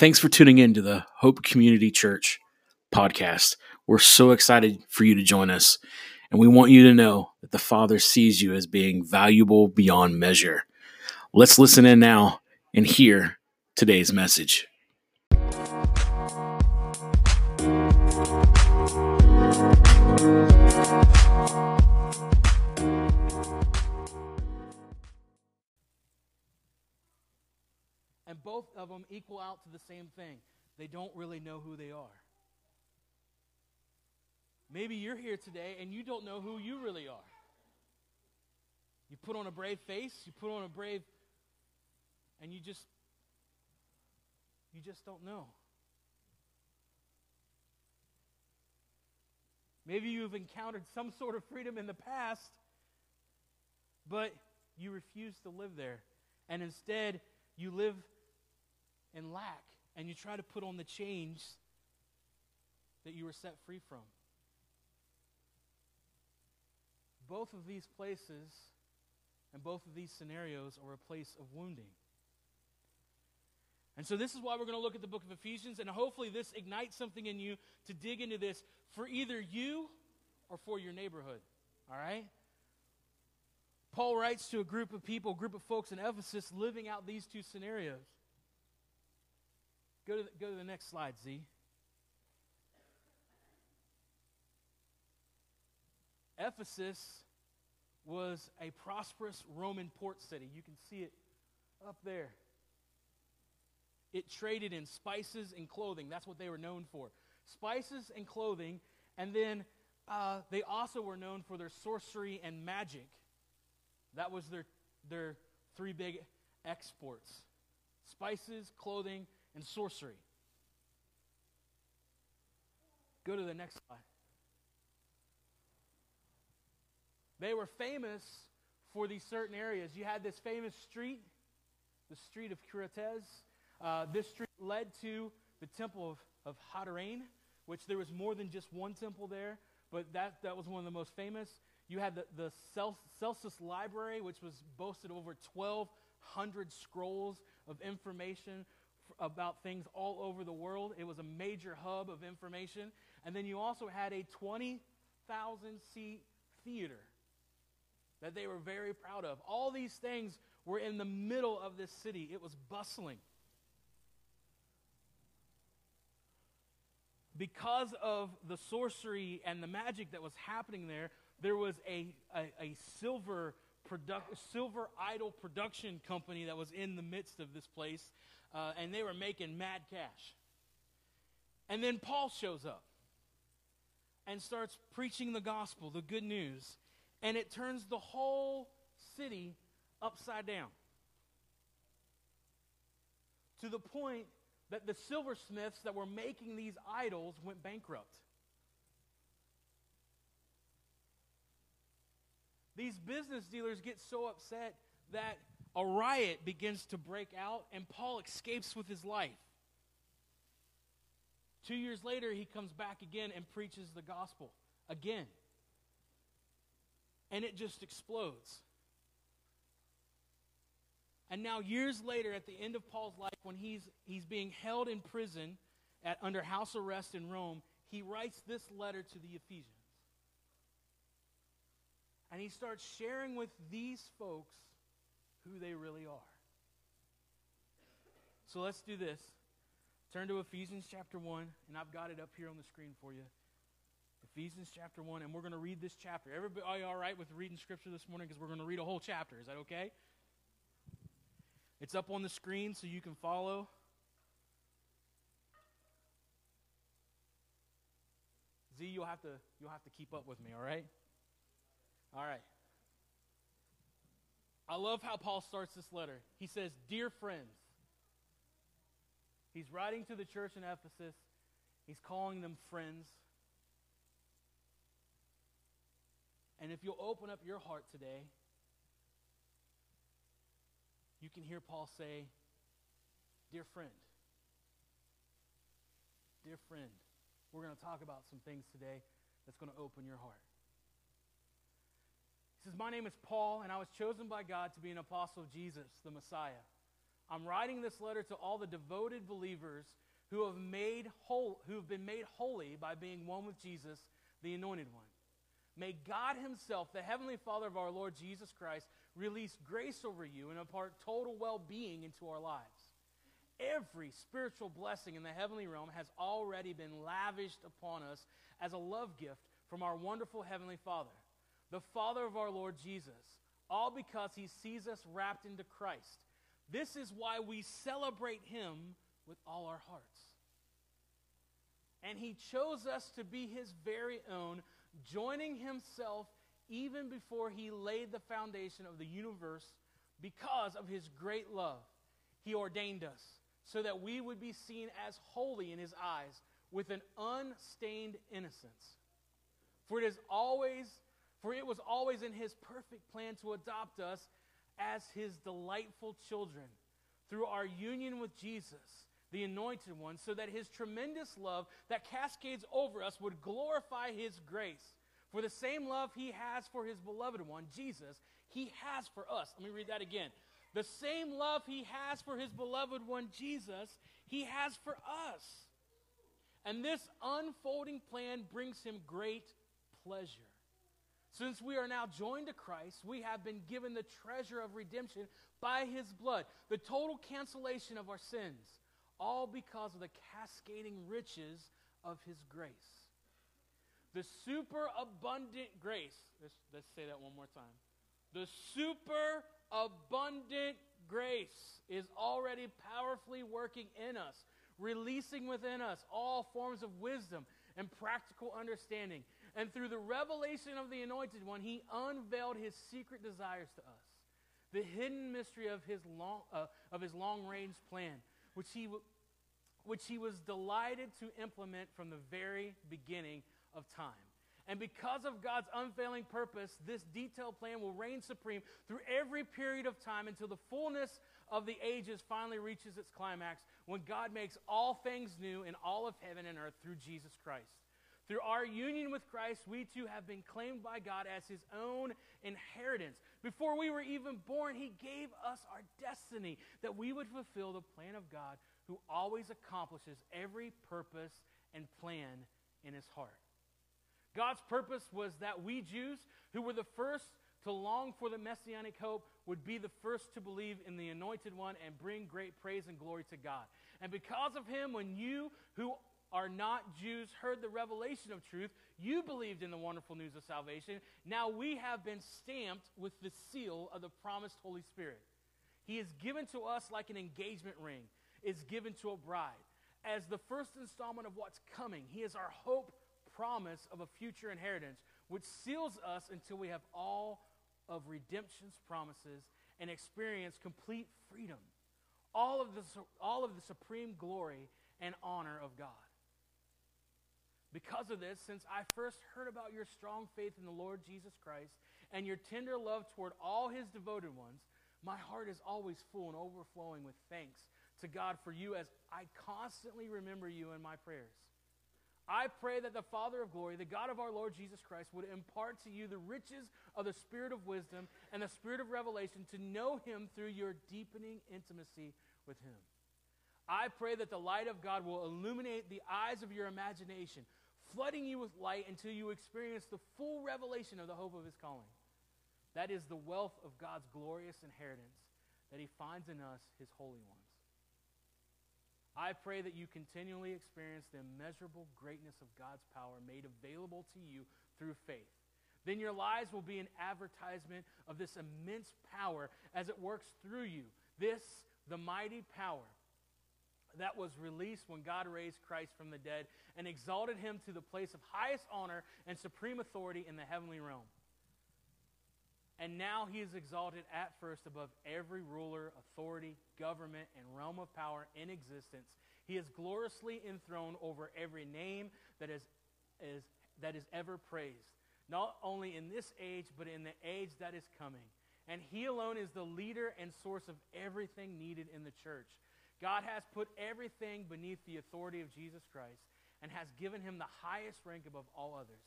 Thanks for tuning in to the Hope Community Church podcast. We're so excited for you to join us, and we want you to know that the Father sees you as being valuable beyond measure. Let's listen in now and hear today's message. Both of them equal out to the same thing. They don't really know who they are. Maybe you're here today and you don't know who you really are. You put on a brave face, you put on a brave and you just you just don't know. Maybe you've encountered some sort of freedom in the past, but you refuse to live there. And instead, you live in lack and you try to put on the chains that you were set free from. Both of these places and both of these scenarios are a place of wounding. And so, this is why we're going to look at the book of Ephesians, and hopefully, this ignites something in you to dig into this for either you or for your neighborhood. All right? Paul writes to a group of people, a group of folks in Ephesus living out these two scenarios. Go to the, go to the next slide, Z. Ephesus was a prosperous Roman port city. You can see it up there. It traded in spices and clothing. That's what they were known for. Spices and clothing. And then uh, they also were known for their sorcery and magic. That was their, their three big exports spices, clothing, and sorcery. Go to the next slide. They were famous for these certain areas. You had this famous street, the street of Curetes. Uh, this street led to the temple of, of Hadrian, which there was more than just one temple there, but that, that was one of the most famous. You had the, the Celsus Library, which was boasted over 1,200 scrolls of information about things all over the world. It was a major hub of information. And then you also had a 20,000 seat theater that they were very proud of. All these things were in the middle of this city, it was bustling. Because of the sorcery and the magic that was happening there, there was a, a, a silver, produ- silver idol production company that was in the midst of this place, uh, and they were making mad cash. And then Paul shows up and starts preaching the gospel, the good news and it turns the whole city upside down. To the point that the silversmiths that were making these idols went bankrupt. These business dealers get so upset that a riot begins to break out, and Paul escapes with his life. Two years later, he comes back again and preaches the gospel again and it just explodes. And now, years later, at the end of Paul's life, when he's, he's being held in prison at, under house arrest in Rome, he writes this letter to the Ephesians. And he starts sharing with these folks who they really are. So let's do this. Turn to Ephesians chapter 1, and I've got it up here on the screen for you. Ephesians chapter 1, and we're going to read this chapter. Everybody, are you all right with reading scripture this morning? Because we're going to read a whole chapter. Is that okay? It's up on the screen so you can follow. Z, you'll have to you'll have to keep up with me, all right? All right. I love how Paul starts this letter. He says, "Dear friends." He's writing to the church in Ephesus. He's calling them friends. And if you'll open up your heart today, you can hear Paul say, Dear friend, dear friend, we're going to talk about some things today that's going to open your heart. He says, My name is Paul, and I was chosen by God to be an apostle of Jesus, the Messiah. I'm writing this letter to all the devoted believers who have made whole, who have been made holy by being one with Jesus, the anointed one. May God himself, the heavenly Father of our Lord Jesus Christ, release grace over you and impart total well-being into our lives. Every spiritual blessing in the heavenly realm has already been lavished upon us as a love gift from our wonderful heavenly Father, the Father of our Lord Jesus, all because he sees us wrapped into Christ. This is why we celebrate him with all our hearts. And he chose us to be his very own, joining himself even before he laid the foundation of the universe because of his great love. He ordained us so that we would be seen as holy in his eyes with an unstained innocence. For it is always for it was always in his perfect plan to adopt us as his delightful children through our union with Jesus, the anointed one, so that his tremendous love that cascades over us would glorify his grace. For the same love he has for his beloved one, Jesus, he has for us. Let me read that again. The same love he has for his beloved one, Jesus, he has for us. And this unfolding plan brings him great pleasure. Since we are now joined to Christ, we have been given the treasure of redemption by his blood, the total cancellation of our sins, all because of the cascading riches of his grace. The super abundant grace, let's, let's say that one more time. The super abundant grace is already powerfully working in us, releasing within us all forms of wisdom and practical understanding. And through the revelation of the Anointed One, he unveiled his secret desires to us, the hidden mystery of his long, uh, of his long range plan, which he, which he was delighted to implement from the very beginning of time. And because of God's unfailing purpose, this detailed plan will reign supreme through every period of time until the fullness of the ages finally reaches its climax when God makes all things new in all of heaven and earth through Jesus Christ. Through our union with Christ, we too have been claimed by God as his own inheritance. Before we were even born, he gave us our destiny that we would fulfill the plan of God who always accomplishes every purpose and plan in his heart. God's purpose was that we Jews, who were the first to long for the messianic hope, would be the first to believe in the anointed one and bring great praise and glory to God. And because of him, when you who are not Jews heard the revelation of truth, you believed in the wonderful news of salvation. Now we have been stamped with the seal of the promised Holy Spirit. He is given to us like an engagement ring is given to a bride. As the first installment of what's coming, He is our hope promise of a future inheritance, which seals us until we have all of redemption's promises and experience complete freedom. All of the, all of the supreme glory and honor of God. Because of this, since I first heard about your strong faith in the Lord Jesus Christ and your tender love toward all his devoted ones, my heart is always full and overflowing with thanks to God for you as I constantly remember you in my prayers. I pray that the Father of glory, the God of our Lord Jesus Christ, would impart to you the riches of the spirit of wisdom and the spirit of revelation to know him through your deepening intimacy with him. I pray that the light of God will illuminate the eyes of your imagination flooding you with light until you experience the full revelation of the hope of his calling. That is the wealth of God's glorious inheritance that he finds in us, his holy ones. I pray that you continually experience the immeasurable greatness of God's power made available to you through faith. Then your lives will be an advertisement of this immense power as it works through you. This, the mighty power that was released when God raised Christ from the dead and exalted him to the place of highest honor and supreme authority in the heavenly realm. And now he is exalted at first above every ruler, authority, government, and realm of power in existence. He is gloriously enthroned over every name that is, is, that is ever praised, not only in this age, but in the age that is coming. And he alone is the leader and source of everything needed in the church. God has put everything beneath the authority of Jesus Christ and has given him the highest rank above all others.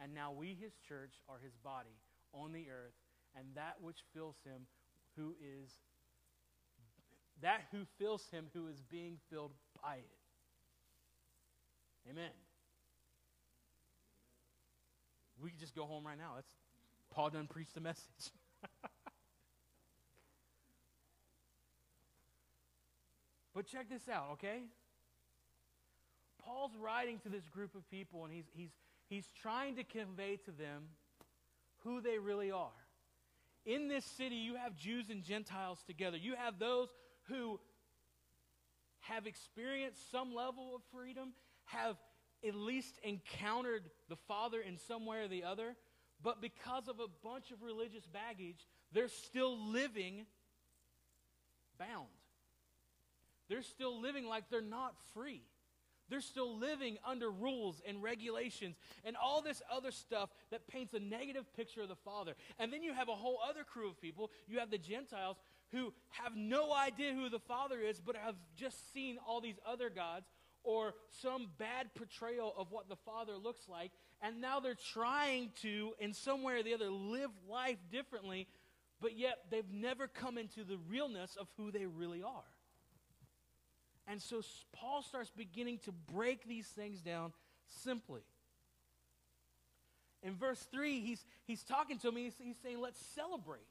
And now we, his church, are his body on the earth, and that which fills him, who is that who fills him who is being filled by it. Amen. We could just go home right now. That's Paul done preached the message. but check this out, okay? Paul's writing to this group of people and he's, he's, he's trying to convey to them who they really are. In this city, you have Jews and Gentiles together. You have those who have experienced some level of freedom, have at least encountered the Father in some way or the other, but because of a bunch of religious baggage, they're still living bound. They're still living like they're not free. They're still living under rules and regulations and all this other stuff that paints a negative picture of the Father. And then you have a whole other crew of people. You have the Gentiles who have no idea who the Father is, but have just seen all these other gods or some bad portrayal of what the Father looks like. And now they're trying to, in some way or the other, live life differently, but yet they've never come into the realness of who they really are. And so Paul starts beginning to break these things down simply. In verse 3, he's, he's talking to me, he's, he's saying, let's celebrate.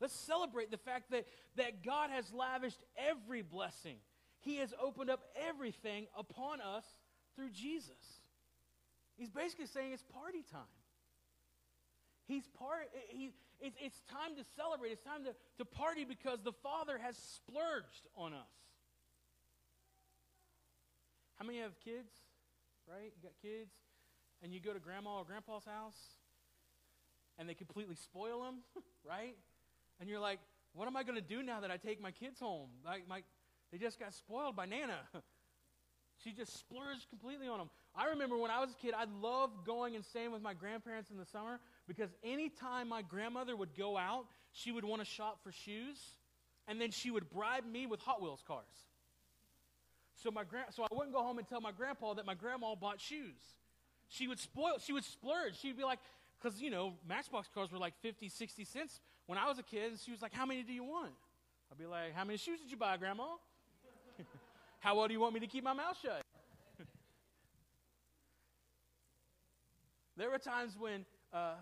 Let's celebrate the fact that, that God has lavished every blessing. He has opened up everything upon us through Jesus. He's basically saying it's party time. He's part, eh, he, it's, it's time to celebrate. It's time to, to party because the Father has splurged on us. How many have kids? Right? You got kids, and you go to grandma or grandpa's house, and they completely spoil them, right? And you're like, what am I going to do now that I take my kids home? Like my, they just got spoiled by Nana. she just splurged completely on them. I remember when I was a kid, I loved going and staying with my grandparents in the summer because anytime my grandmother would go out, she would want to shop for shoes, and then she would bribe me with Hot Wheels cars. So my grand, so I wouldn't go home and tell my grandpa that my grandma bought shoes. She would spoil, she would splurge. She'd be like, because you know, Matchbox cars were like 50, 60 cents when I was a kid, and she was like, How many do you want? I'd be like, How many shoes did you buy, Grandma? How well do you want me to keep my mouth shut? there were times when uh,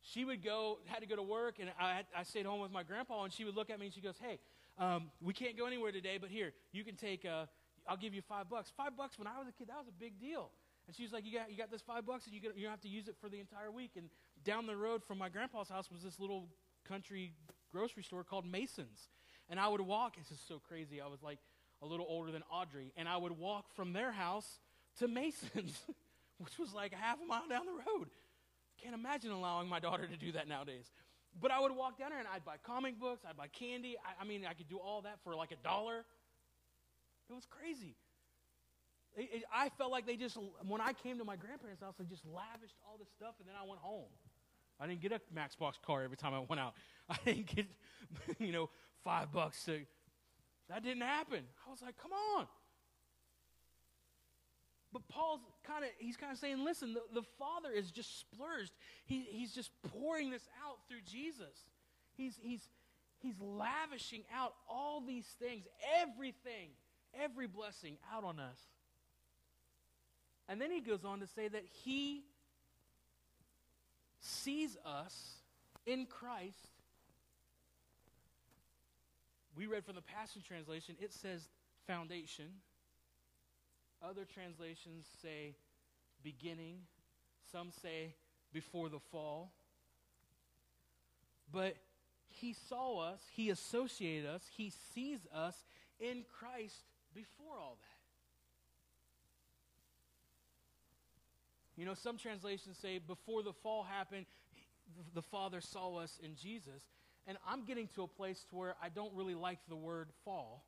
she would go, had to go to work, and I, I stayed home with my grandpa, and she would look at me and she goes, Hey, um, we can't go anywhere today, but here, you can take uh, I'll give you five bucks. Five bucks when I was a kid, that was a big deal. And she was like, you got, you got this five bucks, and you, get, you don't have to use it for the entire week. And down the road from my grandpa's house was this little country grocery store called Mason's. And I would walk, this is so crazy, I was like a little older than Audrey, and I would walk from their house to Mason's, which was like a half a mile down the road. Can't imagine allowing my daughter to do that nowadays. But I would walk down there and I'd buy comic books, I'd buy candy. I, I mean, I could do all that for like a dollar. It was crazy. It, it, I felt like they just, when I came to my grandparents' house, they just lavished all this stuff, and then I went home. I didn't get a Matchbox car every time I went out. I didn't get, you know, five bucks to. That didn't happen. I was like, come on. But Paul's kind of, he's kind of saying, listen, the, the Father is just splurged. He, he's just pouring this out through Jesus. He's, he's, he's lavishing out all these things, everything every blessing out on us. And then he goes on to say that he sees us in Christ. We read from the Passion Translation, it says foundation. Other translations say beginning. Some say before the fall. But he saw us, he associated us, he sees us in Christ before all that. You know, some translations say before the fall happened, the Father saw us in Jesus. And I'm getting to a place to where I don't really like the word fall.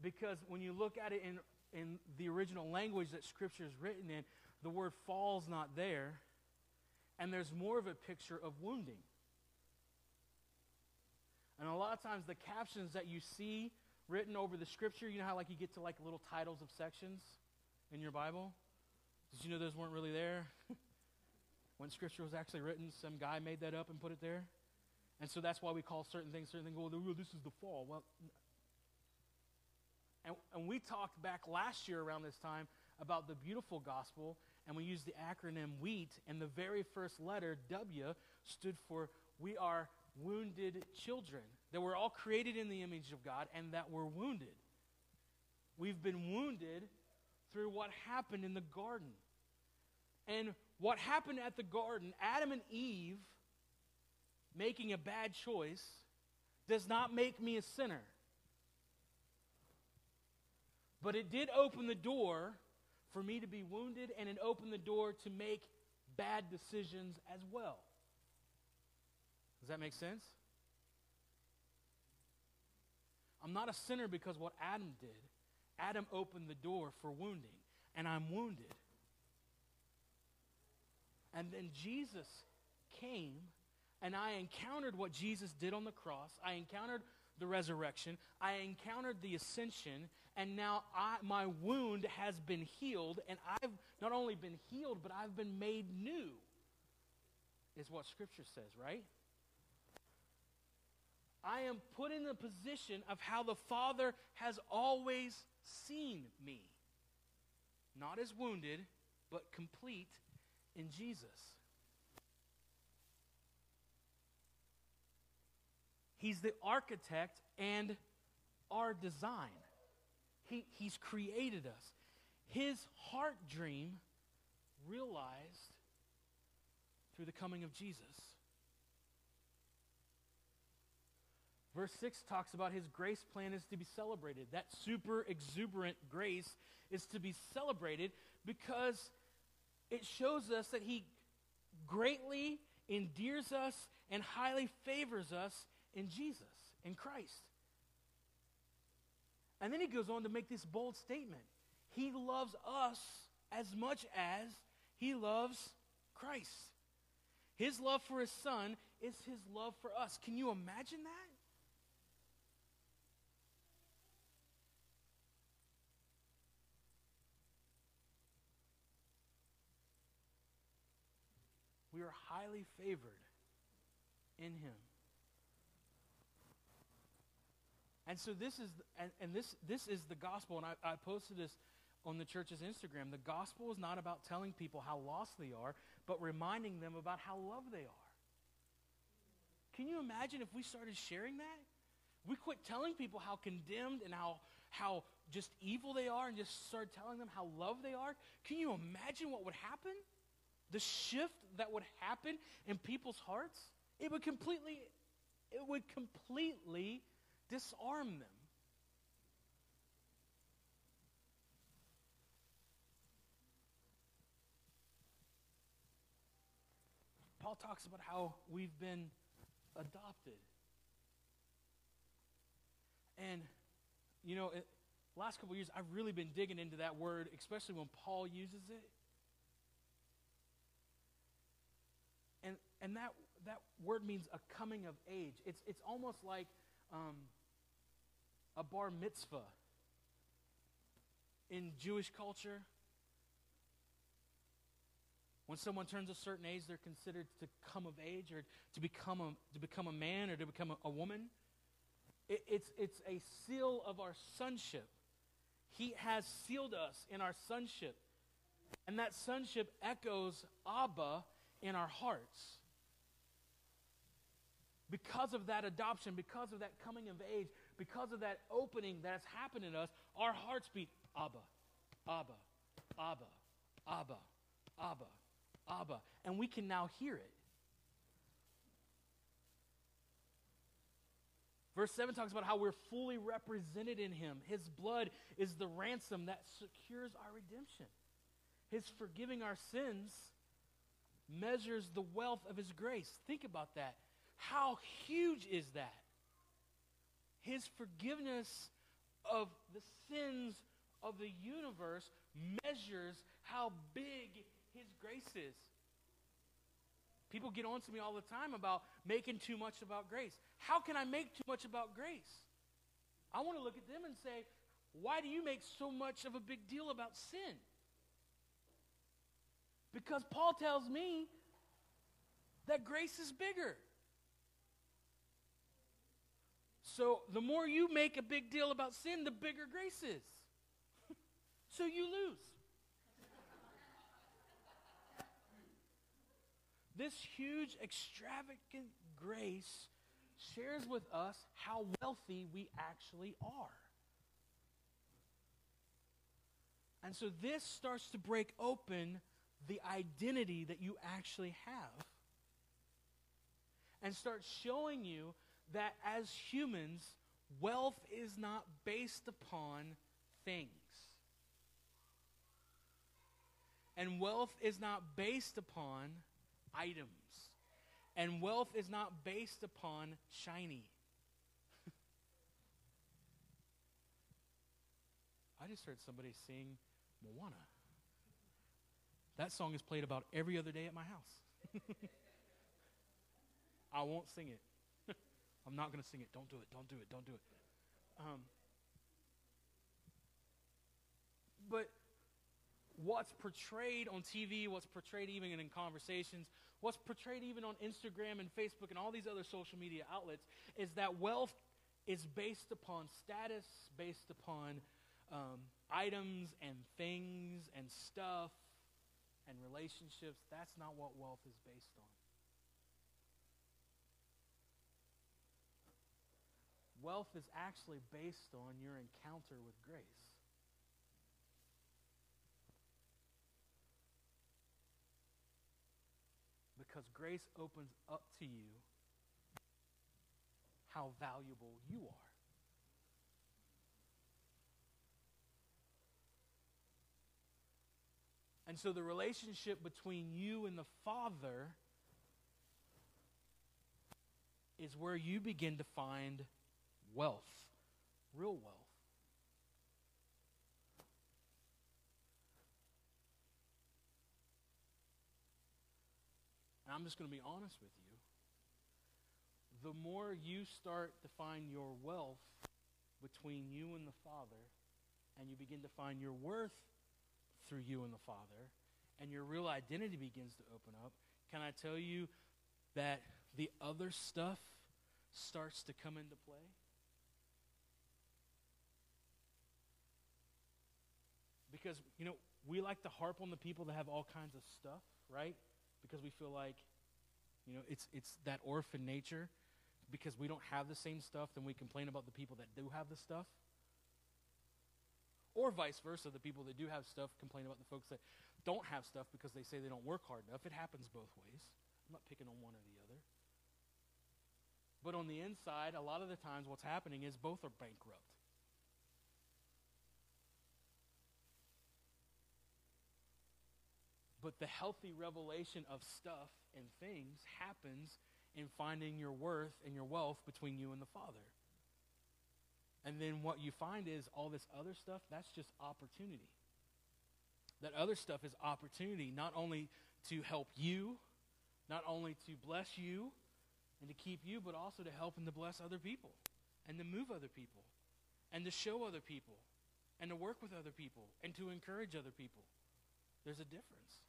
Because when you look at it in, in the original language that Scripture is written in, the word fall's not there. And there's more of a picture of wounding. And a lot of times the captions that you see written over the scripture. You know how like you get to like little titles of sections in your Bible? Did you know those weren't really there? when scripture was actually written, some guy made that up and put it there. And so that's why we call certain things certain things. Well, this is the fall. Well, and, and we talked back last year around this time about the beautiful gospel, and we used the acronym WHEAT, and the very first letter, W, stood for We Are Wounded Children. That we're all created in the image of God and that we're wounded. We've been wounded through what happened in the garden. And what happened at the garden, Adam and Eve making a bad choice, does not make me a sinner. But it did open the door for me to be wounded, and it opened the door to make bad decisions as well. Does that make sense? I'm not a sinner because what Adam did. Adam opened the door for wounding, and I'm wounded. And then Jesus came, and I encountered what Jesus did on the cross. I encountered the resurrection. I encountered the ascension, and now I, my wound has been healed, and I've not only been healed, but I've been made new, is what Scripture says, right? I am put in the position of how the Father has always seen me. Not as wounded, but complete in Jesus. He's the architect and our design. He, he's created us. His heart dream realized through the coming of Jesus. Verse 6 talks about his grace plan is to be celebrated. That super exuberant grace is to be celebrated because it shows us that he greatly endears us and highly favors us in Jesus, in Christ. And then he goes on to make this bold statement He loves us as much as he loves Christ. His love for his son is his love for us. Can you imagine that? We are highly favored in him. And so this is, and, and this, this is the gospel, and I, I posted this on the church's Instagram. The gospel is not about telling people how lost they are, but reminding them about how loved they are. Can you imagine if we started sharing that? We quit telling people how condemned and how, how just evil they are and just start telling them how loved they are. Can you imagine what would happen? The shift that would happen in people's hearts? It would completely, it would completely disarm them. Paul talks about how we've been adopted. And, you know, it, last couple years, I've really been digging into that word, especially when Paul uses it. And, that, that word means a coming of age. It's, it's almost like um, a bar mitzvah in Jewish culture. When someone turns a certain age, they're considered to come of age or to become a, to become a man or to become a, a woman. It, it's, it's a seal of our sonship. He has sealed us in our sonship. And that sonship echoes Abba in our hearts. Because of that adoption, because of that coming of age, because of that opening that has happened in us, our hearts beat Abba, Abba, Abba, Abba, Abba, Abba. And we can now hear it. Verse 7 talks about how we're fully represented in Him. His blood is the ransom that secures our redemption. His forgiving our sins measures the wealth of His grace. Think about that. How huge is that? His forgiveness of the sins of the universe measures how big His grace is. People get on to me all the time about making too much about grace. How can I make too much about grace? I want to look at them and say, why do you make so much of a big deal about sin? Because Paul tells me that grace is bigger. So the more you make a big deal about sin, the bigger grace is. so you lose. this huge, extravagant grace shares with us how wealthy we actually are. And so this starts to break open the identity that you actually have and starts showing you that as humans, wealth is not based upon things. And wealth is not based upon items. And wealth is not based upon shiny. I just heard somebody sing Moana. That song is played about every other day at my house. I won't sing it. I'm not going to sing it. Don't do it. Don't do it. Don't do it. Um, but what's portrayed on TV, what's portrayed even in conversations, what's portrayed even on Instagram and Facebook and all these other social media outlets is that wealth is based upon status, based upon um, items and things and stuff and relationships. That's not what wealth is based on. Wealth is actually based on your encounter with grace. Because grace opens up to you how valuable you are. And so the relationship between you and the Father is where you begin to find wealth, real wealth. And I'm just going to be honest with you. The more you start to find your wealth between you and the Father, and you begin to find your worth through you and the Father, and your real identity begins to open up, can I tell you that the other stuff starts to come into play? Because, you know, we like to harp on the people that have all kinds of stuff, right? Because we feel like, you know, it's, it's that orphan nature. Because we don't have the same stuff, then we complain about the people that do have the stuff. Or vice versa, the people that do have stuff complain about the folks that don't have stuff because they say they don't work hard enough. It happens both ways. I'm not picking on one or the other. But on the inside, a lot of the times what's happening is both are bankrupt. But the healthy revelation of stuff and things happens in finding your worth and your wealth between you and the Father. And then what you find is all this other stuff, that's just opportunity. That other stuff is opportunity, not only to help you, not only to bless you and to keep you, but also to help and to bless other people and to move other people and to show other people and to work with other people and to encourage other people. There's a difference.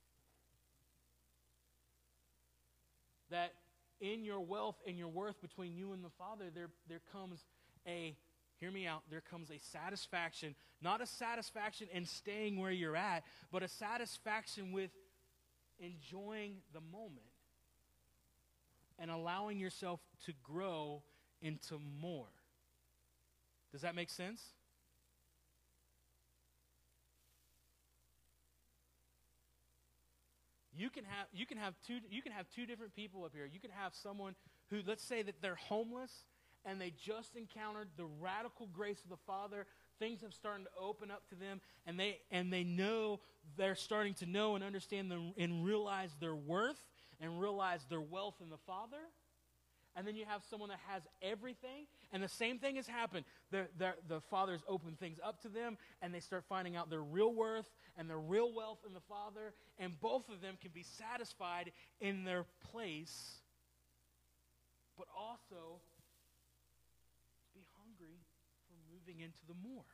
That in your wealth and your worth between you and the Father, there, there comes a hear me out, there comes a satisfaction, not a satisfaction in staying where you're at, but a satisfaction with enjoying the moment and allowing yourself to grow into more. Does that make sense? You can have you can have two you can have two different people up here. You can have someone who let's say that they're homeless and they just encountered the radical grace of the Father. Things have started to open up to them, and they and they know they're starting to know and understand them and realize their worth and realize their wealth in the Father. And then you have someone that has everything, and the same thing has happened. The, the, the Father's open things up to them, and they start finding out their real worth and their real wealth in the Father, and both of them can be satisfied in their place, but also be hungry for moving into the more.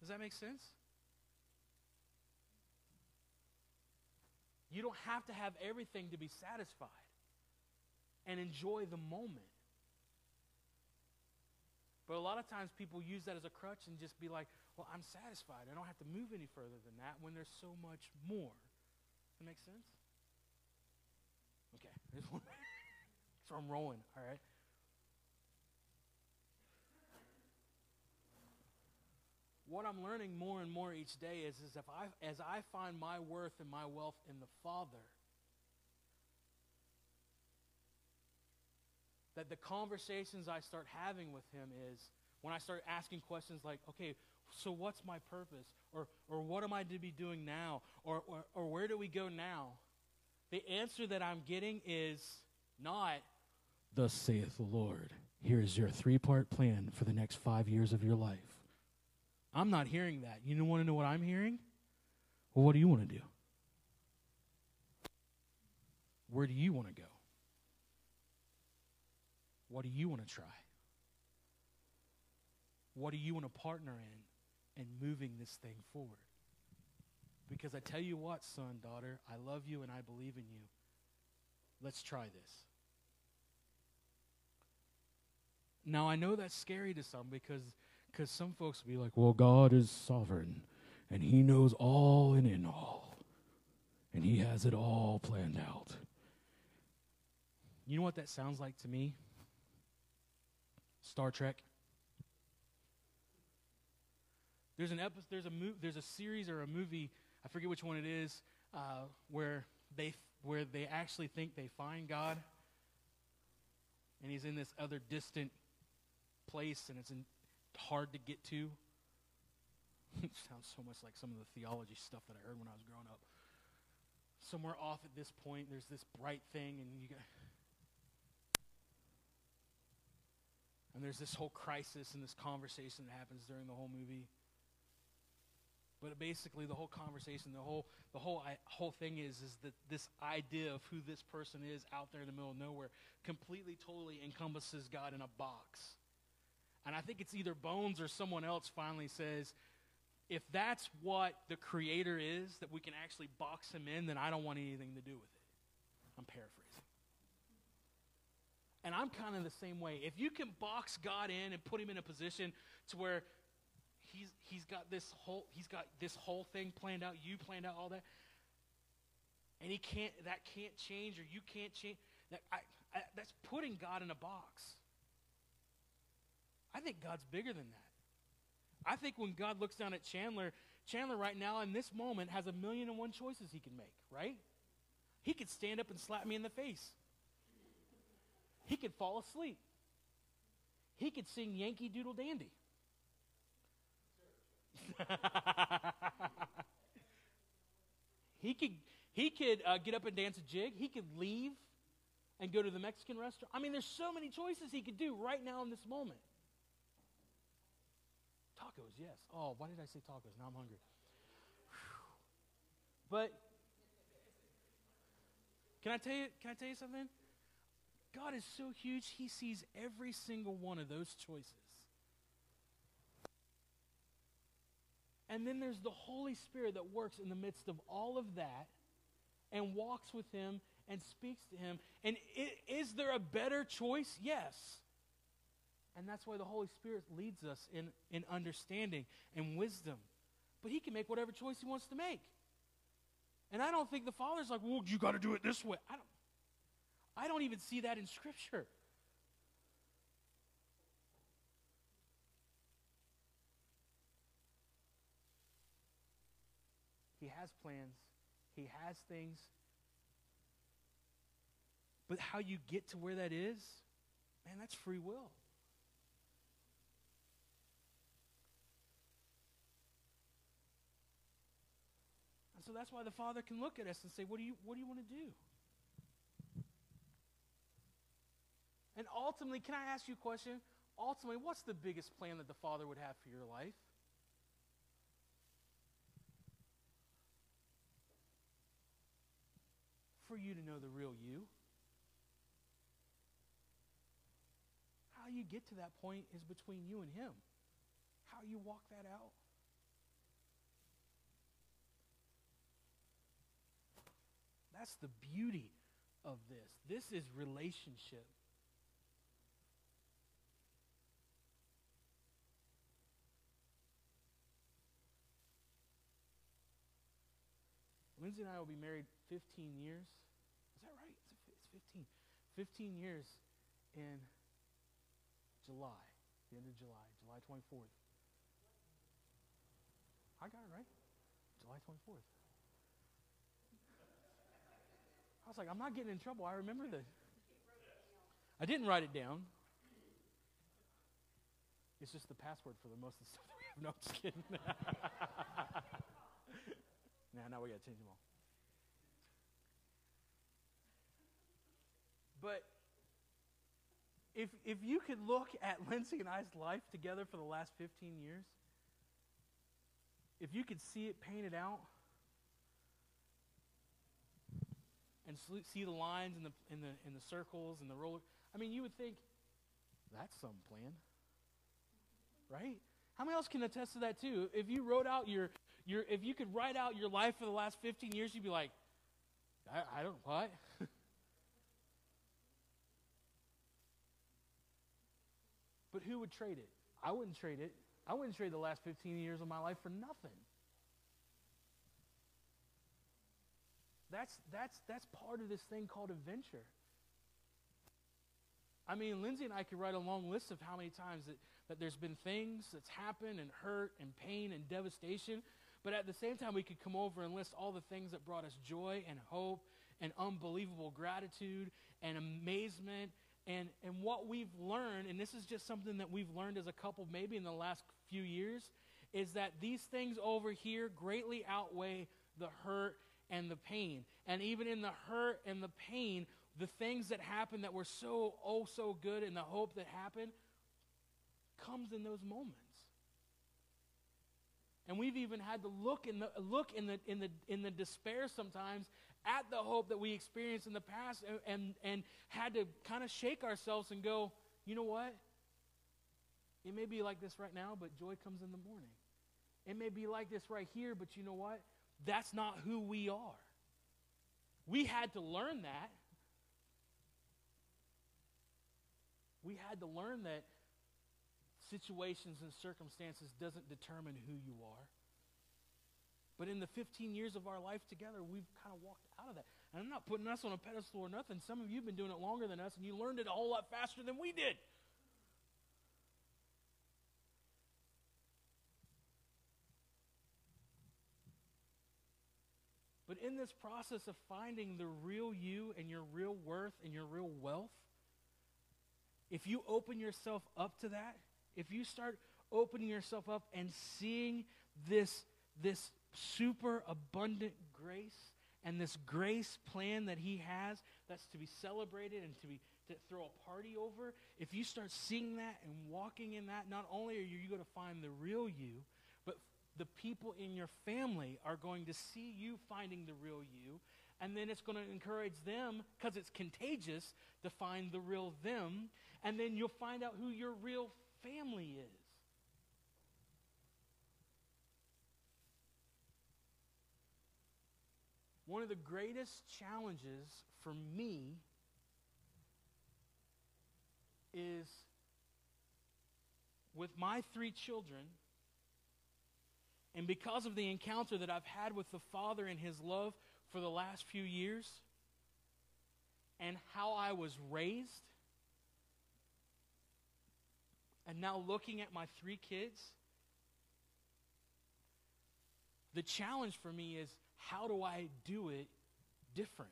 Does that make sense? You don't have to have everything to be satisfied and enjoy the moment. But a lot of times people use that as a crutch and just be like, well, I'm satisfied. I don't have to move any further than that when there's so much more. That make sense? Okay. so I'm rolling, all right? What I'm learning more and more each day is, is if I, as I find my worth and my wealth in the Father, that the conversations I start having with Him is when I start asking questions like, okay, so what's my purpose? Or, or what am I to be doing now? Or, or, or where do we go now? The answer that I'm getting is not, Thus saith the Lord, here is your three part plan for the next five years of your life. I'm not hearing that. You want to know what I'm hearing? Well, what do you want to do? Where do you want to go? What do you want to try? What do you want to partner in in moving this thing forward? Because I tell you what, son, daughter, I love you and I believe in you. Let's try this. Now, I know that's scary to some because because some folks will be like, well, God is sovereign and he knows all and in all. And he has it all planned out. You know what that sounds like to me? Star Trek. There's an episode, there's a mo- there's a series or a movie, I forget which one it is, uh, where they where they actually think they find God, and He's in this other distant place, and it's in, hard to get to. it sounds so much like some of the theology stuff that I heard when I was growing up. Somewhere off at this point, there's this bright thing, and you got. And there's this whole crisis and this conversation that happens during the whole movie. But basically, the whole conversation, the whole the whole I, whole thing is is that this idea of who this person is out there in the middle of nowhere completely, totally encompasses God in a box. And I think it's either Bones or someone else finally says, if that's what the Creator is, that we can actually box him in, then I don't want anything to do with it. I'm paraphrasing. And I'm kind of the same way. If you can box God in and put him in a position to where he's he's got this whole he's got this whole thing planned out, you planned out all that, and he can't that can't change or you can't change that I, I, that's putting God in a box. I think God's bigger than that. I think when God looks down at Chandler, Chandler right now in this moment has a million and one choices he can make, right? He could stand up and slap me in the face. He could fall asleep. He could sing Yankee Doodle Dandy. he could he could uh, get up and dance a jig. He could leave and go to the Mexican restaurant. I mean, there's so many choices he could do right now in this moment. Tacos, yes. Oh, why did I say tacos? Now I'm hungry. But can I tell you? Can I tell you something? God is so huge; He sees every single one of those choices. And then there's the Holy Spirit that works in the midst of all of that and walks with him and speaks to him. And is there a better choice? Yes. And that's why the Holy Spirit leads us in, in understanding and wisdom. But he can make whatever choice he wants to make. And I don't think the Father's like, well, you got to do it this way. I don't, I don't even see that in Scripture. He has plans, He has things. But how you get to where that is, man, that's free will. And so that's why the Father can look at us and say, What do you, what do, you want to do? And ultimately, can I ask you a question? Ultimately, what's the biggest plan that the Father would have for your life? For you to know the real you. How you get to that point is between you and Him. How you walk that out. That's the beauty of this. This is relationship. Lindsay and I will be married 15 years. Is that right? It's 15. 15 years in July, the end of July, July 24th. I got it right. July 24th. I was like, I'm not getting in trouble. I remember the. I didn't write it down. It's just the password for the most of the stuff that we have. No, I'm just kidding. now, now we got to change them all. But if, if you could look at Lindsay and I's life together for the last 15 years, if you could see it painted out and see the lines and the, and the, and the circles and the roller, I mean, you would think, that's some plan. Right? How many else can attest to that too? If you wrote out your, if you could write out your life for the last 15 years, you'd be like, I, I don't, what? but who would trade it? I wouldn't trade it. I wouldn't trade the last 15 years of my life for nothing. That's, that's, that's part of this thing called adventure. I mean, Lindsay and I could write a long list of how many times that, that there's been things that's happened and hurt and pain and devastation. But at the same time, we could come over and list all the things that brought us joy and hope and unbelievable gratitude and amazement and, and what we've learned, and this is just something that we've learned as a couple maybe in the last few years, is that these things over here greatly outweigh the hurt and the pain. And even in the hurt and the pain, the things that happen that were so, oh, so good and the hope that happened comes in those moments. And we've even had to look in the look in the in the in the despair sometimes at the hope that we experienced in the past and, and, and had to kind of shake ourselves and go, you know what? It may be like this right now, but joy comes in the morning. It may be like this right here, but you know what? That's not who we are. We had to learn that. We had to learn that situations and circumstances doesn't determine who you are. But in the 15 years of our life together, we've kind of walked out of that. And I'm not putting us on a pedestal or nothing. Some of you have been doing it longer than us, and you learned it a whole lot faster than we did. But in this process of finding the real you and your real worth and your real wealth, if you open yourself up to that, if you start opening yourself up and seeing this, this super abundant grace and this grace plan that he has that's to be celebrated and to be to throw a party over if you start seeing that and walking in that not only are you going to find the real you but the people in your family are going to see you finding the real you. And then it's going to encourage them because it's contagious to find the real them. And then you'll find out who your real family is. One of the greatest challenges for me is with my three children, and because of the encounter that I've had with the Father and His love for the last few years, and how I was raised, and now looking at my three kids, the challenge for me is how do I do it different?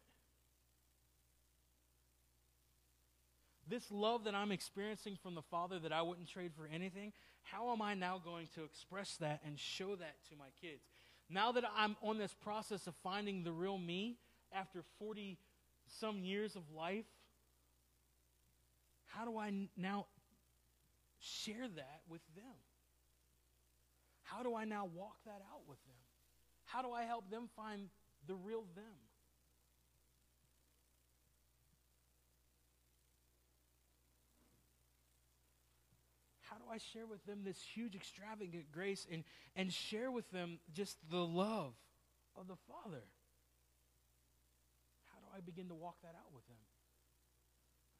This love that I'm experiencing from the Father that I wouldn't trade for anything, how am I now going to express that and show that to my kids? Now that I'm on this process of finding the real me after 40 some years of life, how do I now share that with them? How do I now walk that out with them? How do I help them find the real them? How do I share with them this huge, extravagant grace and, and share with them just the love of the Father? How do I begin to walk that out with them?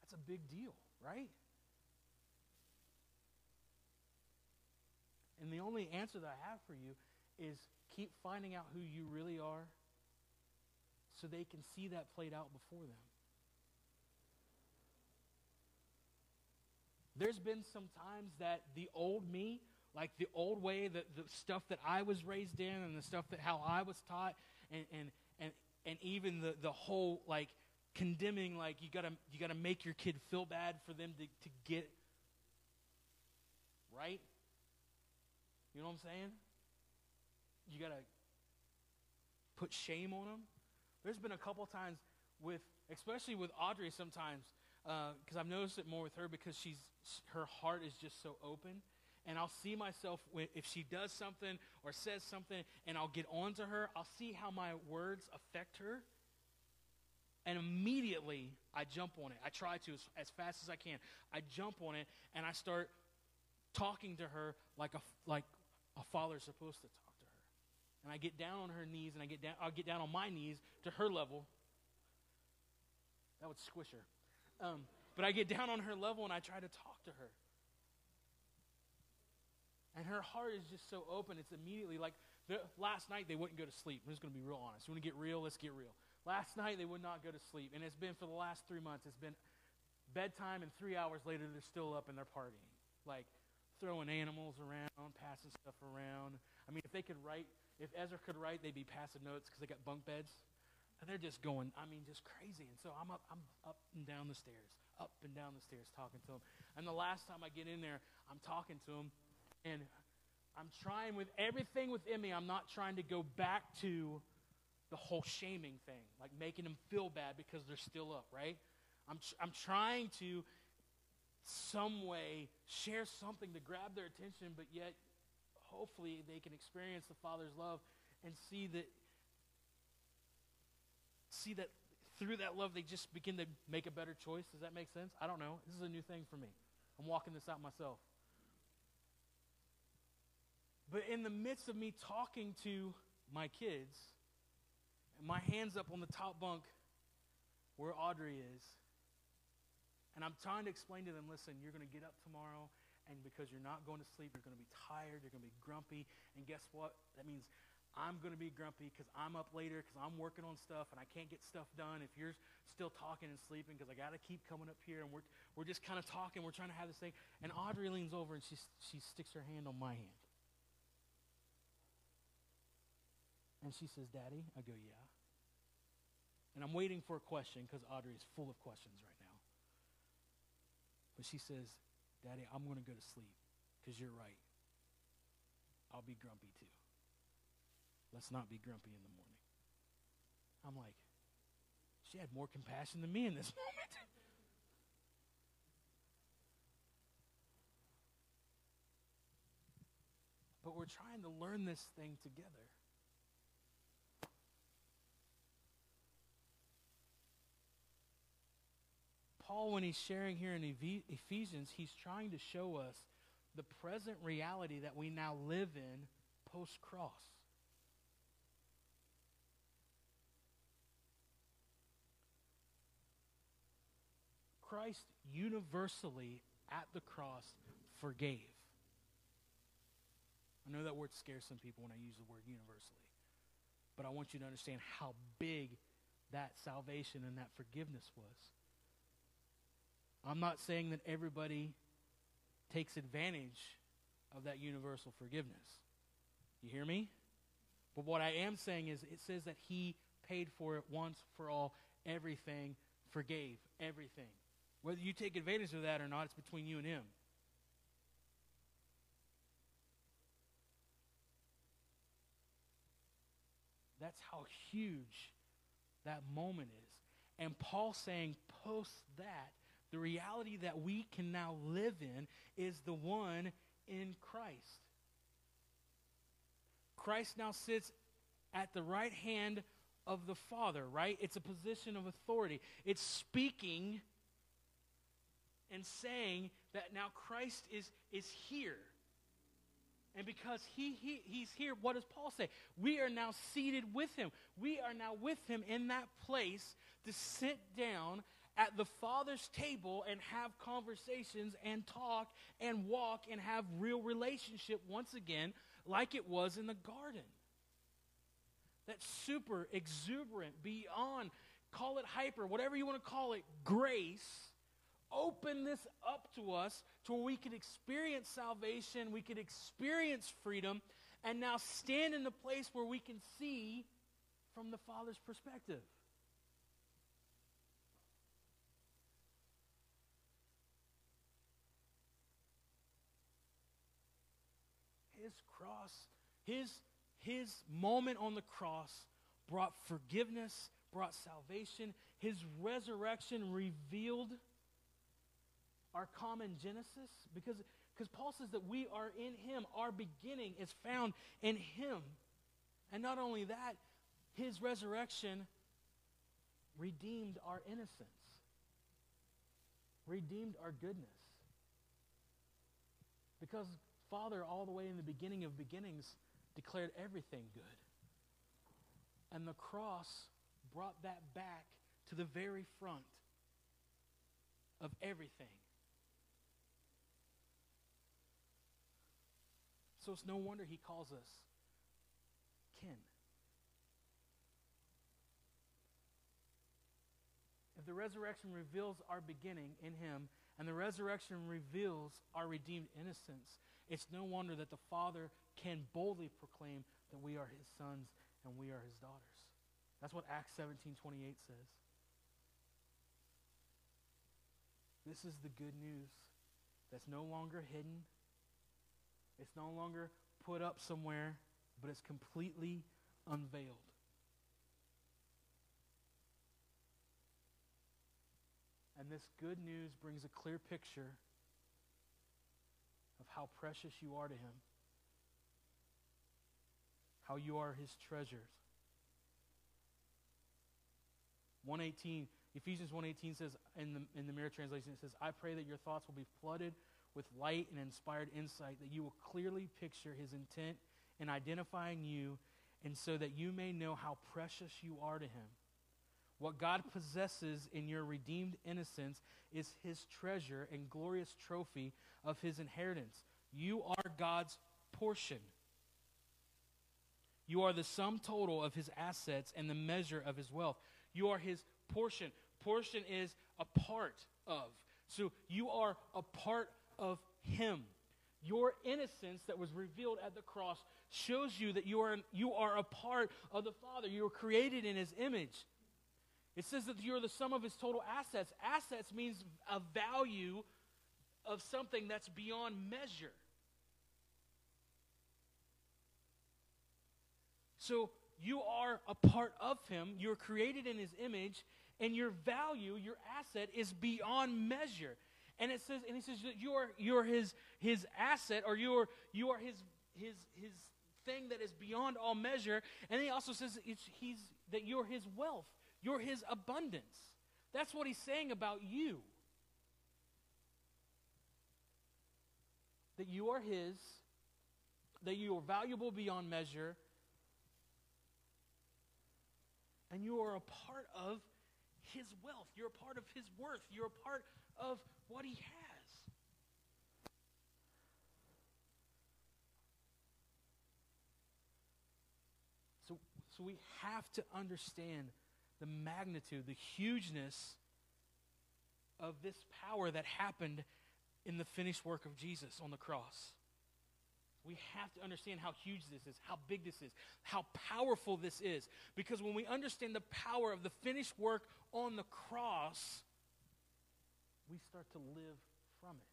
That's a big deal, right? And the only answer that I have for you is keep finding out who you really are so they can see that played out before them. There's been some times that the old me, like the old way, the, the stuff that I was raised in and the stuff that how I was taught, and, and, and, and even the, the whole like condemning, like you gotta you gotta make your kid feel bad for them to, to get right. You know what I'm saying? You gotta put shame on them. There's been a couple times with, especially with Audrey, sometimes because uh, I've noticed it more with her because she's her heart is just so open. And I'll see myself if she does something or says something, and I'll get on to her. I'll see how my words affect her, and immediately I jump on it. I try to as, as fast as I can. I jump on it, and I start talking to her like a like a father's supposed to talk to her. And I get down on her knees, and I get down. I'll get down on my knees to her level. That would squish her. Um, but I get down on her level and I try to talk to her. And her heart is just so open. It's immediately like the, last night they wouldn't go to sleep. I'm just going to be real honest. You want to get real? Let's get real. Last night they would not go to sleep. And it's been for the last three months. It's been bedtime, and three hours later they're still up and they're partying. Like throwing animals around, passing stuff around. I mean, if they could write, if Ezra could write, they'd be passing notes because they got bunk beds. And they're just going, I mean, just crazy. And so I'm up, I'm up and down the stairs, up and down the stairs talking to them. And the last time I get in there, I'm talking to them, and I'm trying with everything within me. I'm not trying to go back to the whole shaming thing, like making them feel bad because they're still up, right? I'm, I'm trying to some way share something to grab their attention, but yet hopefully they can experience the Father's love and see that see that through that love, they just begin to make a better choice. Does that make sense? I don't know. This is a new thing for me. I'm walking this out myself. But in the midst of me talking to my kids, my hand's up on the top bunk where Audrey is, and I'm trying to explain to them listen, you're going to get up tomorrow, and because you're not going to sleep, you're going to be tired, you're going to be grumpy, and guess what? That means I'm going to be grumpy because I'm up later because I'm working on stuff and I can't get stuff done. If you're still talking and sleeping because I got to keep coming up here and we're, we're just kind of talking, we're trying to have this thing. And Audrey leans over and she, she sticks her hand on my hand. And she says, Daddy? I go, yeah. And I'm waiting for a question because Audrey is full of questions right now. But she says, Daddy, I'm going to go to sleep because you're right. I'll be grumpy too. Let's not be grumpy in the morning. I'm like, she had more compassion than me in this moment. but we're trying to learn this thing together. Paul, when he's sharing here in Ephesians, he's trying to show us the present reality that we now live in post cross. Christ universally at the cross forgave. I know that word scares some people when I use the word universally. But I want you to understand how big that salvation and that forgiveness was. I'm not saying that everybody takes advantage of that universal forgiveness. You hear me? But what I am saying is it says that he paid for it once for all, everything, forgave everything. Whether you take advantage of that or not, it's between you and him. That's how huge that moment is. And Paul saying, post that, the reality that we can now live in is the one in Christ. Christ now sits at the right hand of the Father, right? It's a position of authority. It's speaking and saying that now Christ is, is here. And because he, he, he's here, what does Paul say? We are now seated with him. We are now with him in that place to sit down at the Father's table and have conversations and talk and walk and have real relationship once again like it was in the garden. that super exuberant, beyond, call it hyper, whatever you want to call it, grace, open this up to us to where we could experience salvation, we could experience freedom, and now stand in the place where we can see from the Father's perspective. His cross, his, his moment on the cross brought forgiveness, brought salvation. His resurrection revealed our common genesis because because Paul says that we are in him. Our beginning is found in him. And not only that, his resurrection redeemed our innocence, redeemed our goodness. Because Father, all the way in the beginning of beginnings, declared everything good. And the cross brought that back to the very front of everything. So it's no wonder he calls us kin. If the resurrection reveals our beginning in him, and the resurrection reveals our redeemed innocence, it's no wonder that the Father can boldly proclaim that we are his sons and we are his daughters. That's what Acts 17 28 says. This is the good news that's no longer hidden, it's no longer put up somewhere, but it's completely unveiled. And this good news brings a clear picture of how precious you are to Him, how you are His treasures. 118 Ephesians 1:18 says in the in the mirror translation it says I pray that your thoughts will be flooded with light and inspired insight, that you will clearly picture his intent in identifying you, and so that you may know how precious you are to him. What God possesses in your redeemed innocence is his treasure and glorious trophy of his inheritance. You are God's portion. You are the sum total of his assets and the measure of his wealth. You are his portion. Portion is a part of. So you are a part of Him. Your innocence that was revealed at the cross shows you that you are, you are a part of the Father. You were created in His image. It says that you're the sum of His total assets. Assets means a value of something that's beyond measure. So you are a part of Him. You're created in His image, and your value, your asset, is beyond measure. And it says, and he says that you are you're his his asset, or you are you are his his his thing that is beyond all measure. And he also says he's that you're his wealth, you're his abundance. That's what he's saying about you. That you are his, that you are valuable beyond measure, and you are a part of his wealth. You're a part of his worth. You're a part of what he has. So, so we have to understand the magnitude, the hugeness of this power that happened in the finished work of Jesus on the cross. We have to understand how huge this is, how big this is, how powerful this is. Because when we understand the power of the finished work on the cross, we start to live from it.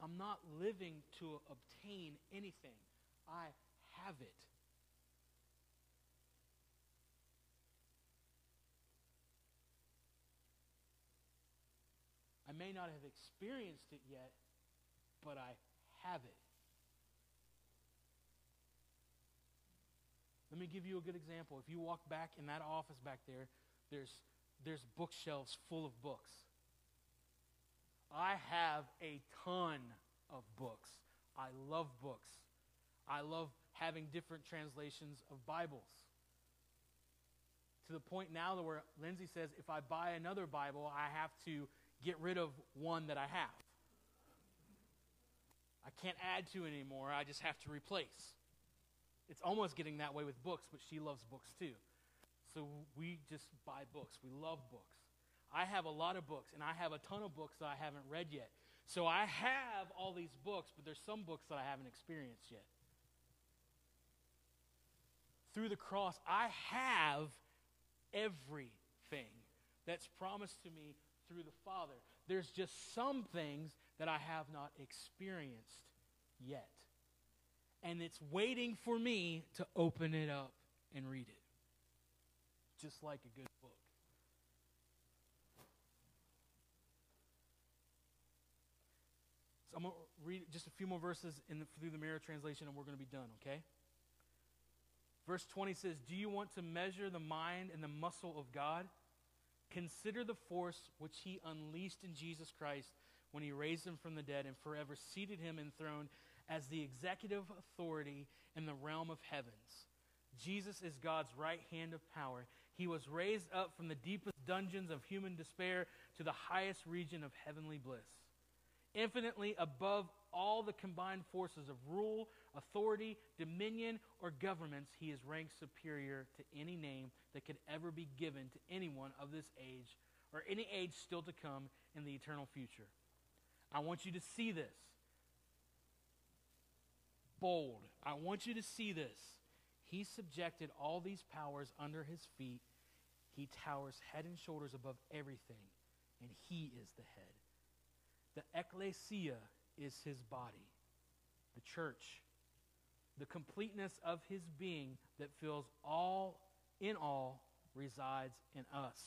I'm not living to obtain anything, I have it. I may not have experienced it yet, but I have it. Let me give you a good example. If you walk back in that office back there, there's, there's bookshelves full of books. I have a ton of books. I love books. I love having different translations of Bibles. To the point now that where Lindsay says, if I buy another Bible, I have to get rid of one that I have. I can't add to anymore. I just have to replace. It's almost getting that way with books, but she loves books too. So we just buy books. We love books. I have a lot of books, and I have a ton of books that I haven't read yet. So I have all these books, but there's some books that I haven't experienced yet. Through the cross, I have everything that's promised to me through the Father. There's just some things that I have not experienced yet. And it's waiting for me to open it up and read it. Just like a good book. So I'm going to read just a few more verses in the, through the Mirror translation and we're going to be done, okay? Verse 20 says, Do you want to measure the mind and the muscle of God? Consider the force which he unleashed in Jesus Christ when he raised him from the dead and forever seated him enthroned as the executive authority in the realm of heavens. Jesus is God's right hand of power. He was raised up from the deepest dungeons of human despair to the highest region of heavenly bliss. Infinitely above all the combined forces of rule, authority, dominion, or governments, he is ranked superior to any name that could ever be given to anyone of this age or any age still to come in the eternal future. I want you to see this. Bold. I want you to see this. He subjected all these powers under his feet. He towers head and shoulders above everything, and he is the head. The ecclesia is his body, the church, the completeness of his being that fills all in all resides in us.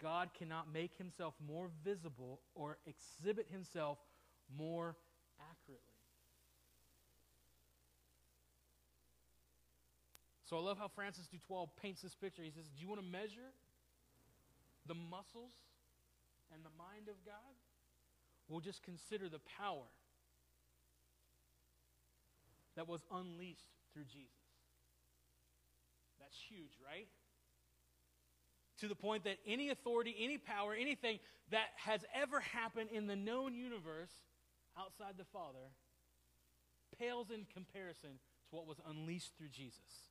God cannot make himself more visible or exhibit himself more accurately. So I love how Francis du Toit paints this picture. He says, Do you want to measure the muscles and the mind of God? We'll just consider the power that was unleashed through Jesus. That's huge, right? To the point that any authority, any power, anything that has ever happened in the known universe outside the Father pales in comparison to what was unleashed through Jesus.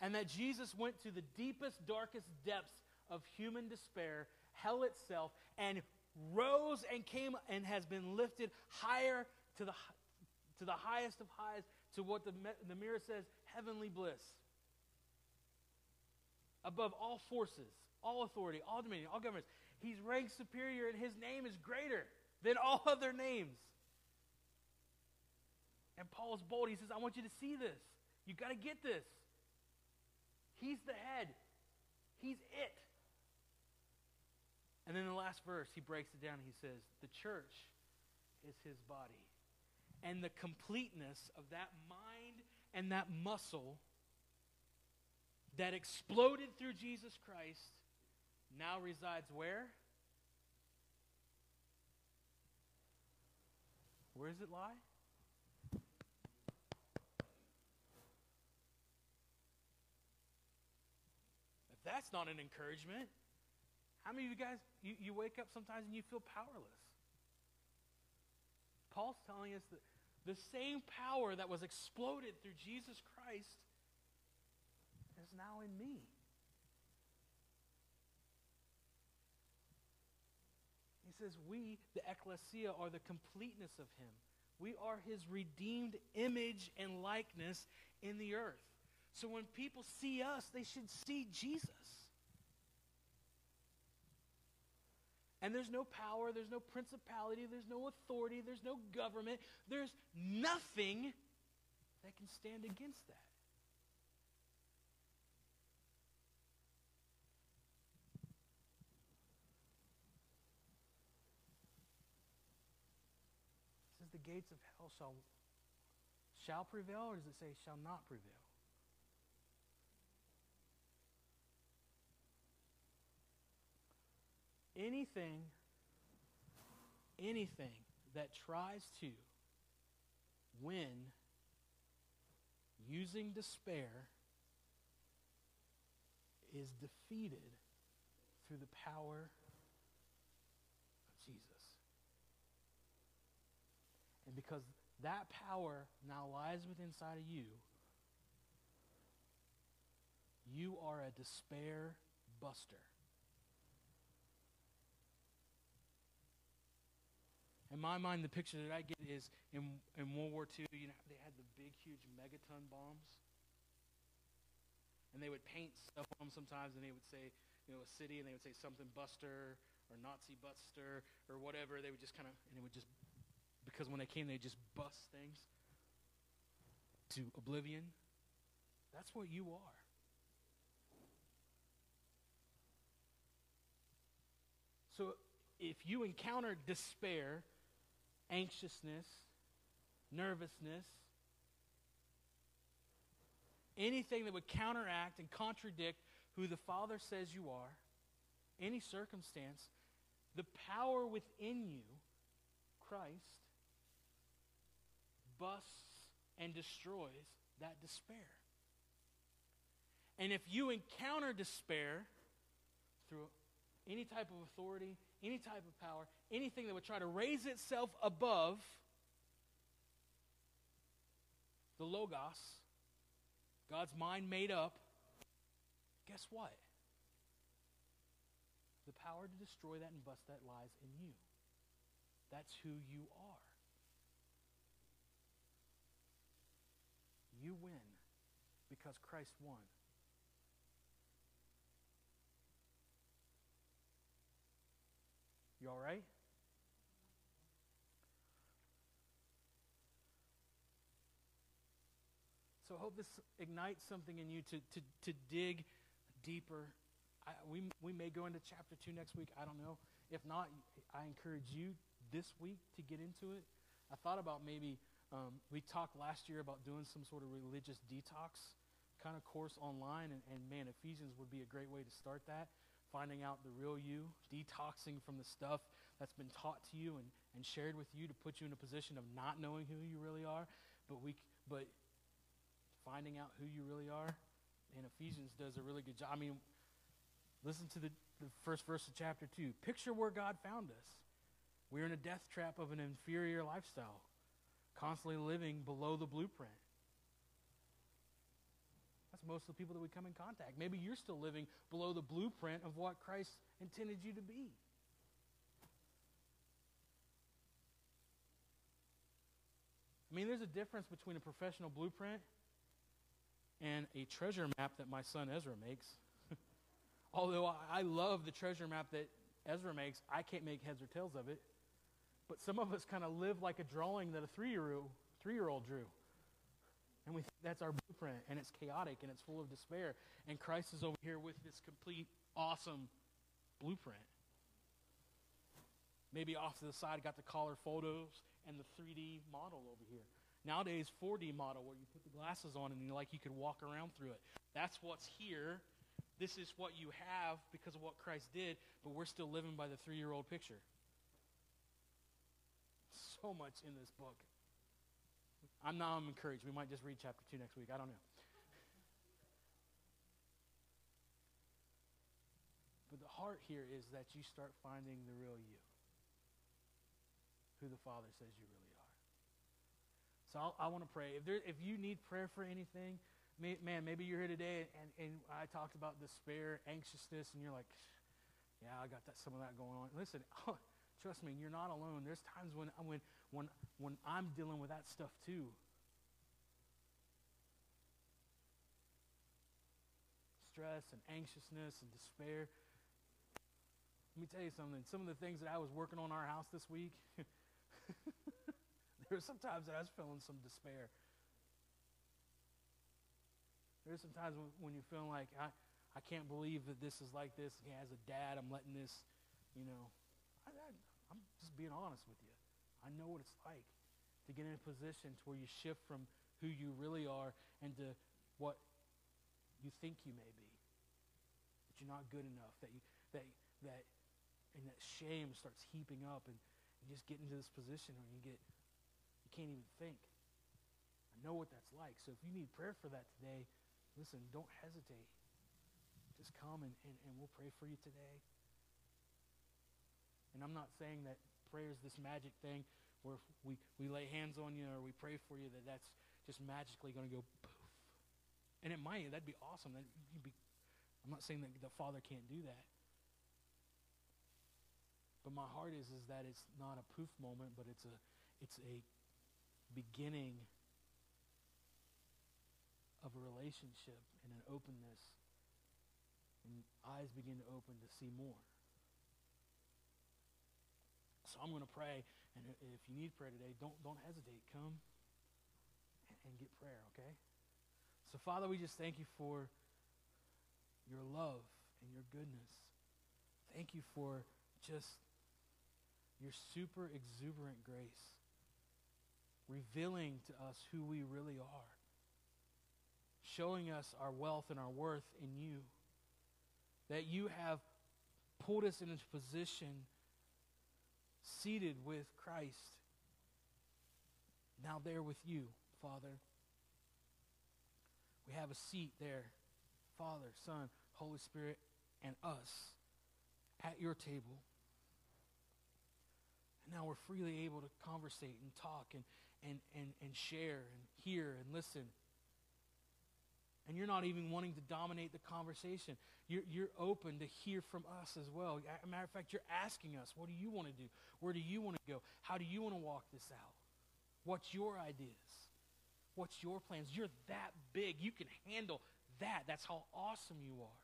And that Jesus went to the deepest, darkest depths of human despair, hell itself, and rose and came and has been lifted higher to the, to the highest of highs, to what the, the mirror says, heavenly bliss. Above all forces, all authority, all dominion, all governments. He's ranked superior, and his name is greater than all other names. And Paul is bold. He says, I want you to see this. You got to get this. He's the head, he's it. And then the last verse, he breaks it down. He says, The church is his body. And the completeness of that mind and that muscle that exploded through Jesus Christ now resides where? Where does it lie? If that's not an encouragement, how many of you guys, you, you wake up sometimes and you feel powerless? Paul's telling us that the same power that was exploded through Jesus Christ is now in me. He says, We, the ecclesia, are the completeness of him. We are his redeemed image and likeness in the earth. So when people see us, they should see Jesus. And there's no power, there's no principality, there's no authority, there's no government, there's nothing that can stand against that. It says the gates of hell shall shall prevail, or does it say shall not prevail? Anything, anything that tries to win using despair is defeated through the power of Jesus. And because that power now lies within inside of you, you are a despair buster. In my mind, the picture that I get is in, in World War II, you know, they had the big, huge megaton bombs. And they would paint stuff on them sometimes, and they would say, you know, a city, and they would say something buster or Nazi buster or whatever. They would just kind of, and it would just, because when they came, they just bust things to oblivion. That's what you are. So if you encounter despair, anxiousness, nervousness, anything that would counteract and contradict who the Father says you are, any circumstance, the power within you, Christ, busts and destroys that despair. And if you encounter despair through any type of authority, any type of power, anything that would try to raise itself above the Logos, God's mind made up, guess what? The power to destroy that and bust that lies in you. That's who you are. You win because Christ won. All right? So I hope this ignites something in you to, to, to dig deeper. I, we, we may go into chapter 2 next week. I don't know. If not, I encourage you this week to get into it. I thought about maybe, um, we talked last year about doing some sort of religious detox kind of course online, and, and man, Ephesians would be a great way to start that finding out the real you, detoxing from the stuff that's been taught to you and, and shared with you to put you in a position of not knowing who you really are, but we but finding out who you really are. And Ephesians does a really good job. I mean, listen to the, the first verse of chapter 2. Picture where God found us. We're in a death trap of an inferior lifestyle, constantly living below the blueprint. Most of the people that we come in contact. Maybe you're still living below the blueprint of what Christ intended you to be. I mean, there's a difference between a professional blueprint and a treasure map that my son Ezra makes. Although I love the treasure map that Ezra makes, I can't make heads or tails of it. But some of us kind of live like a drawing that a three-year-old, three-year-old drew. And we that's our blueprint, and it's chaotic and it's full of despair. And Christ is over here with this complete, awesome blueprint. Maybe off to the side, got the color photos and the 3D model over here. Nowadays, 4D model where you put the glasses on and you like you could walk around through it. That's what's here. This is what you have because of what Christ did, but we're still living by the three year old picture. So much in this book. I'm now I'm encouraged. We might just read chapter 2 next week. I don't know. But the heart here is that you start finding the real you, who the Father says you really are. So I'll, i want to pray. If, there, if you need prayer for anything, may, man, maybe you're here today and, and I talked about despair, anxiousness, and you're like, yeah, I got that, some of that going on. Listen, trust me, you're not alone. There's times when, when, when, when I'm dealing with that stuff too. Stress and anxiousness and despair. Let me tell you something. Some of the things that I was working on our house this week, there were some times that I was feeling some despair. There's some times when you're feeling like, I, I can't believe that this is like this. As a dad, I'm letting this, you know, I, I, being honest with you. I know what it's like to get in a position to where you shift from who you really are and to what you think you may be. That you're not good enough. That you that that and that shame starts heaping up and you just get into this position where you get you can't even think. I know what that's like. So if you need prayer for that today, listen, don't hesitate. Just come and, and, and we'll pray for you today. And I'm not saying that prayer is this magic thing where we, we lay hands on you or we pray for you, that that's just magically going to go poof. And it might. That'd be awesome. That you'd be, I'm not saying that the Father can't do that. But my heart is is that it's not a poof moment, but it's a it's a beginning of a relationship and an openness and eyes begin to open to see more. So I'm going to pray, and if you need prayer today, don't, don't hesitate. Come and, and get prayer, okay? So, Father, we just thank you for your love and your goodness. Thank you for just your super exuberant grace, revealing to us who we really are, showing us our wealth and our worth in you, that you have pulled us into position seated with Christ, now there with you, Father. We have a seat there, Father, Son, Holy Spirit, and us at your table. And now we're freely able to conversate and talk and, and, and, and share and hear and listen. And you're not even wanting to dominate the conversation. You're, you're open to hear from us as well. As a matter of fact, you're asking us, what do you want to do? Where do you want to go? How do you want to walk this out? What's your ideas? What's your plans? You're that big. You can handle that. That's how awesome you are.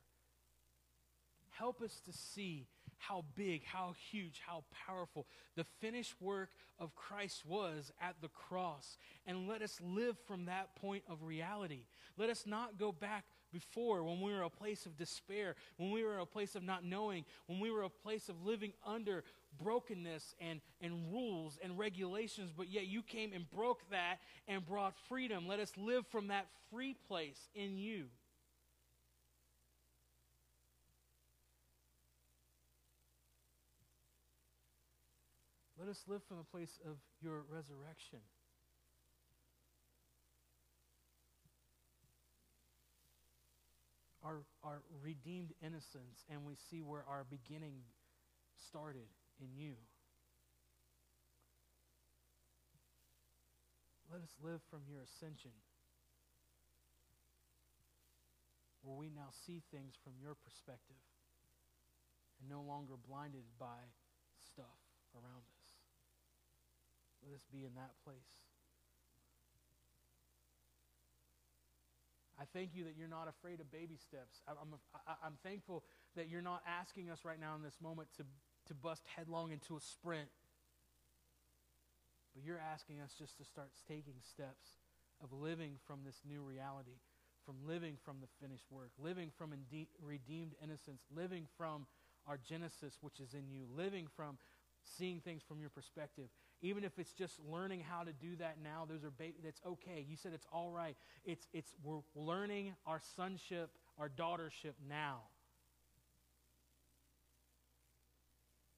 Help us to see how big, how huge, how powerful the finished work of Christ was at the cross. And let us live from that point of reality. Let us not go back before when we were a place of despair, when we were a place of not knowing, when we were a place of living under brokenness and, and rules and regulations, but yet you came and broke that and brought freedom. Let us live from that free place in you. Let us live from the place of your resurrection. Our, our redeemed innocence, and we see where our beginning started in you. Let us live from your ascension, where we now see things from your perspective and no longer blinded by stuff around. Let us be in that place. I thank you that you're not afraid of baby steps. I'm, I'm thankful that you're not asking us right now in this moment to, to bust headlong into a sprint. But you're asking us just to start taking steps of living from this new reality, from living from the finished work, living from redeemed innocence, living from our Genesis, which is in you, living from seeing things from your perspective even if it's just learning how to do that now those are ba- that's okay. You said it's all right. It's it's we're learning our sonship our daughtership now.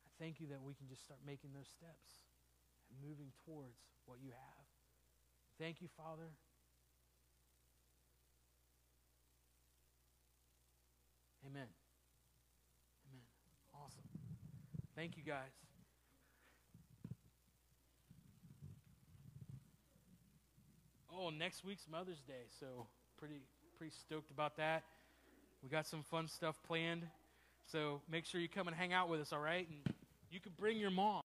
I thank you that we can just start making those steps and moving towards what you have. Thank you father. Amen. Amen. Awesome. Thank you guys Oh, next week's Mother's Day, so pretty pretty stoked about that. We got some fun stuff planned, so make sure you come and hang out with us. All right, and you can bring your mom.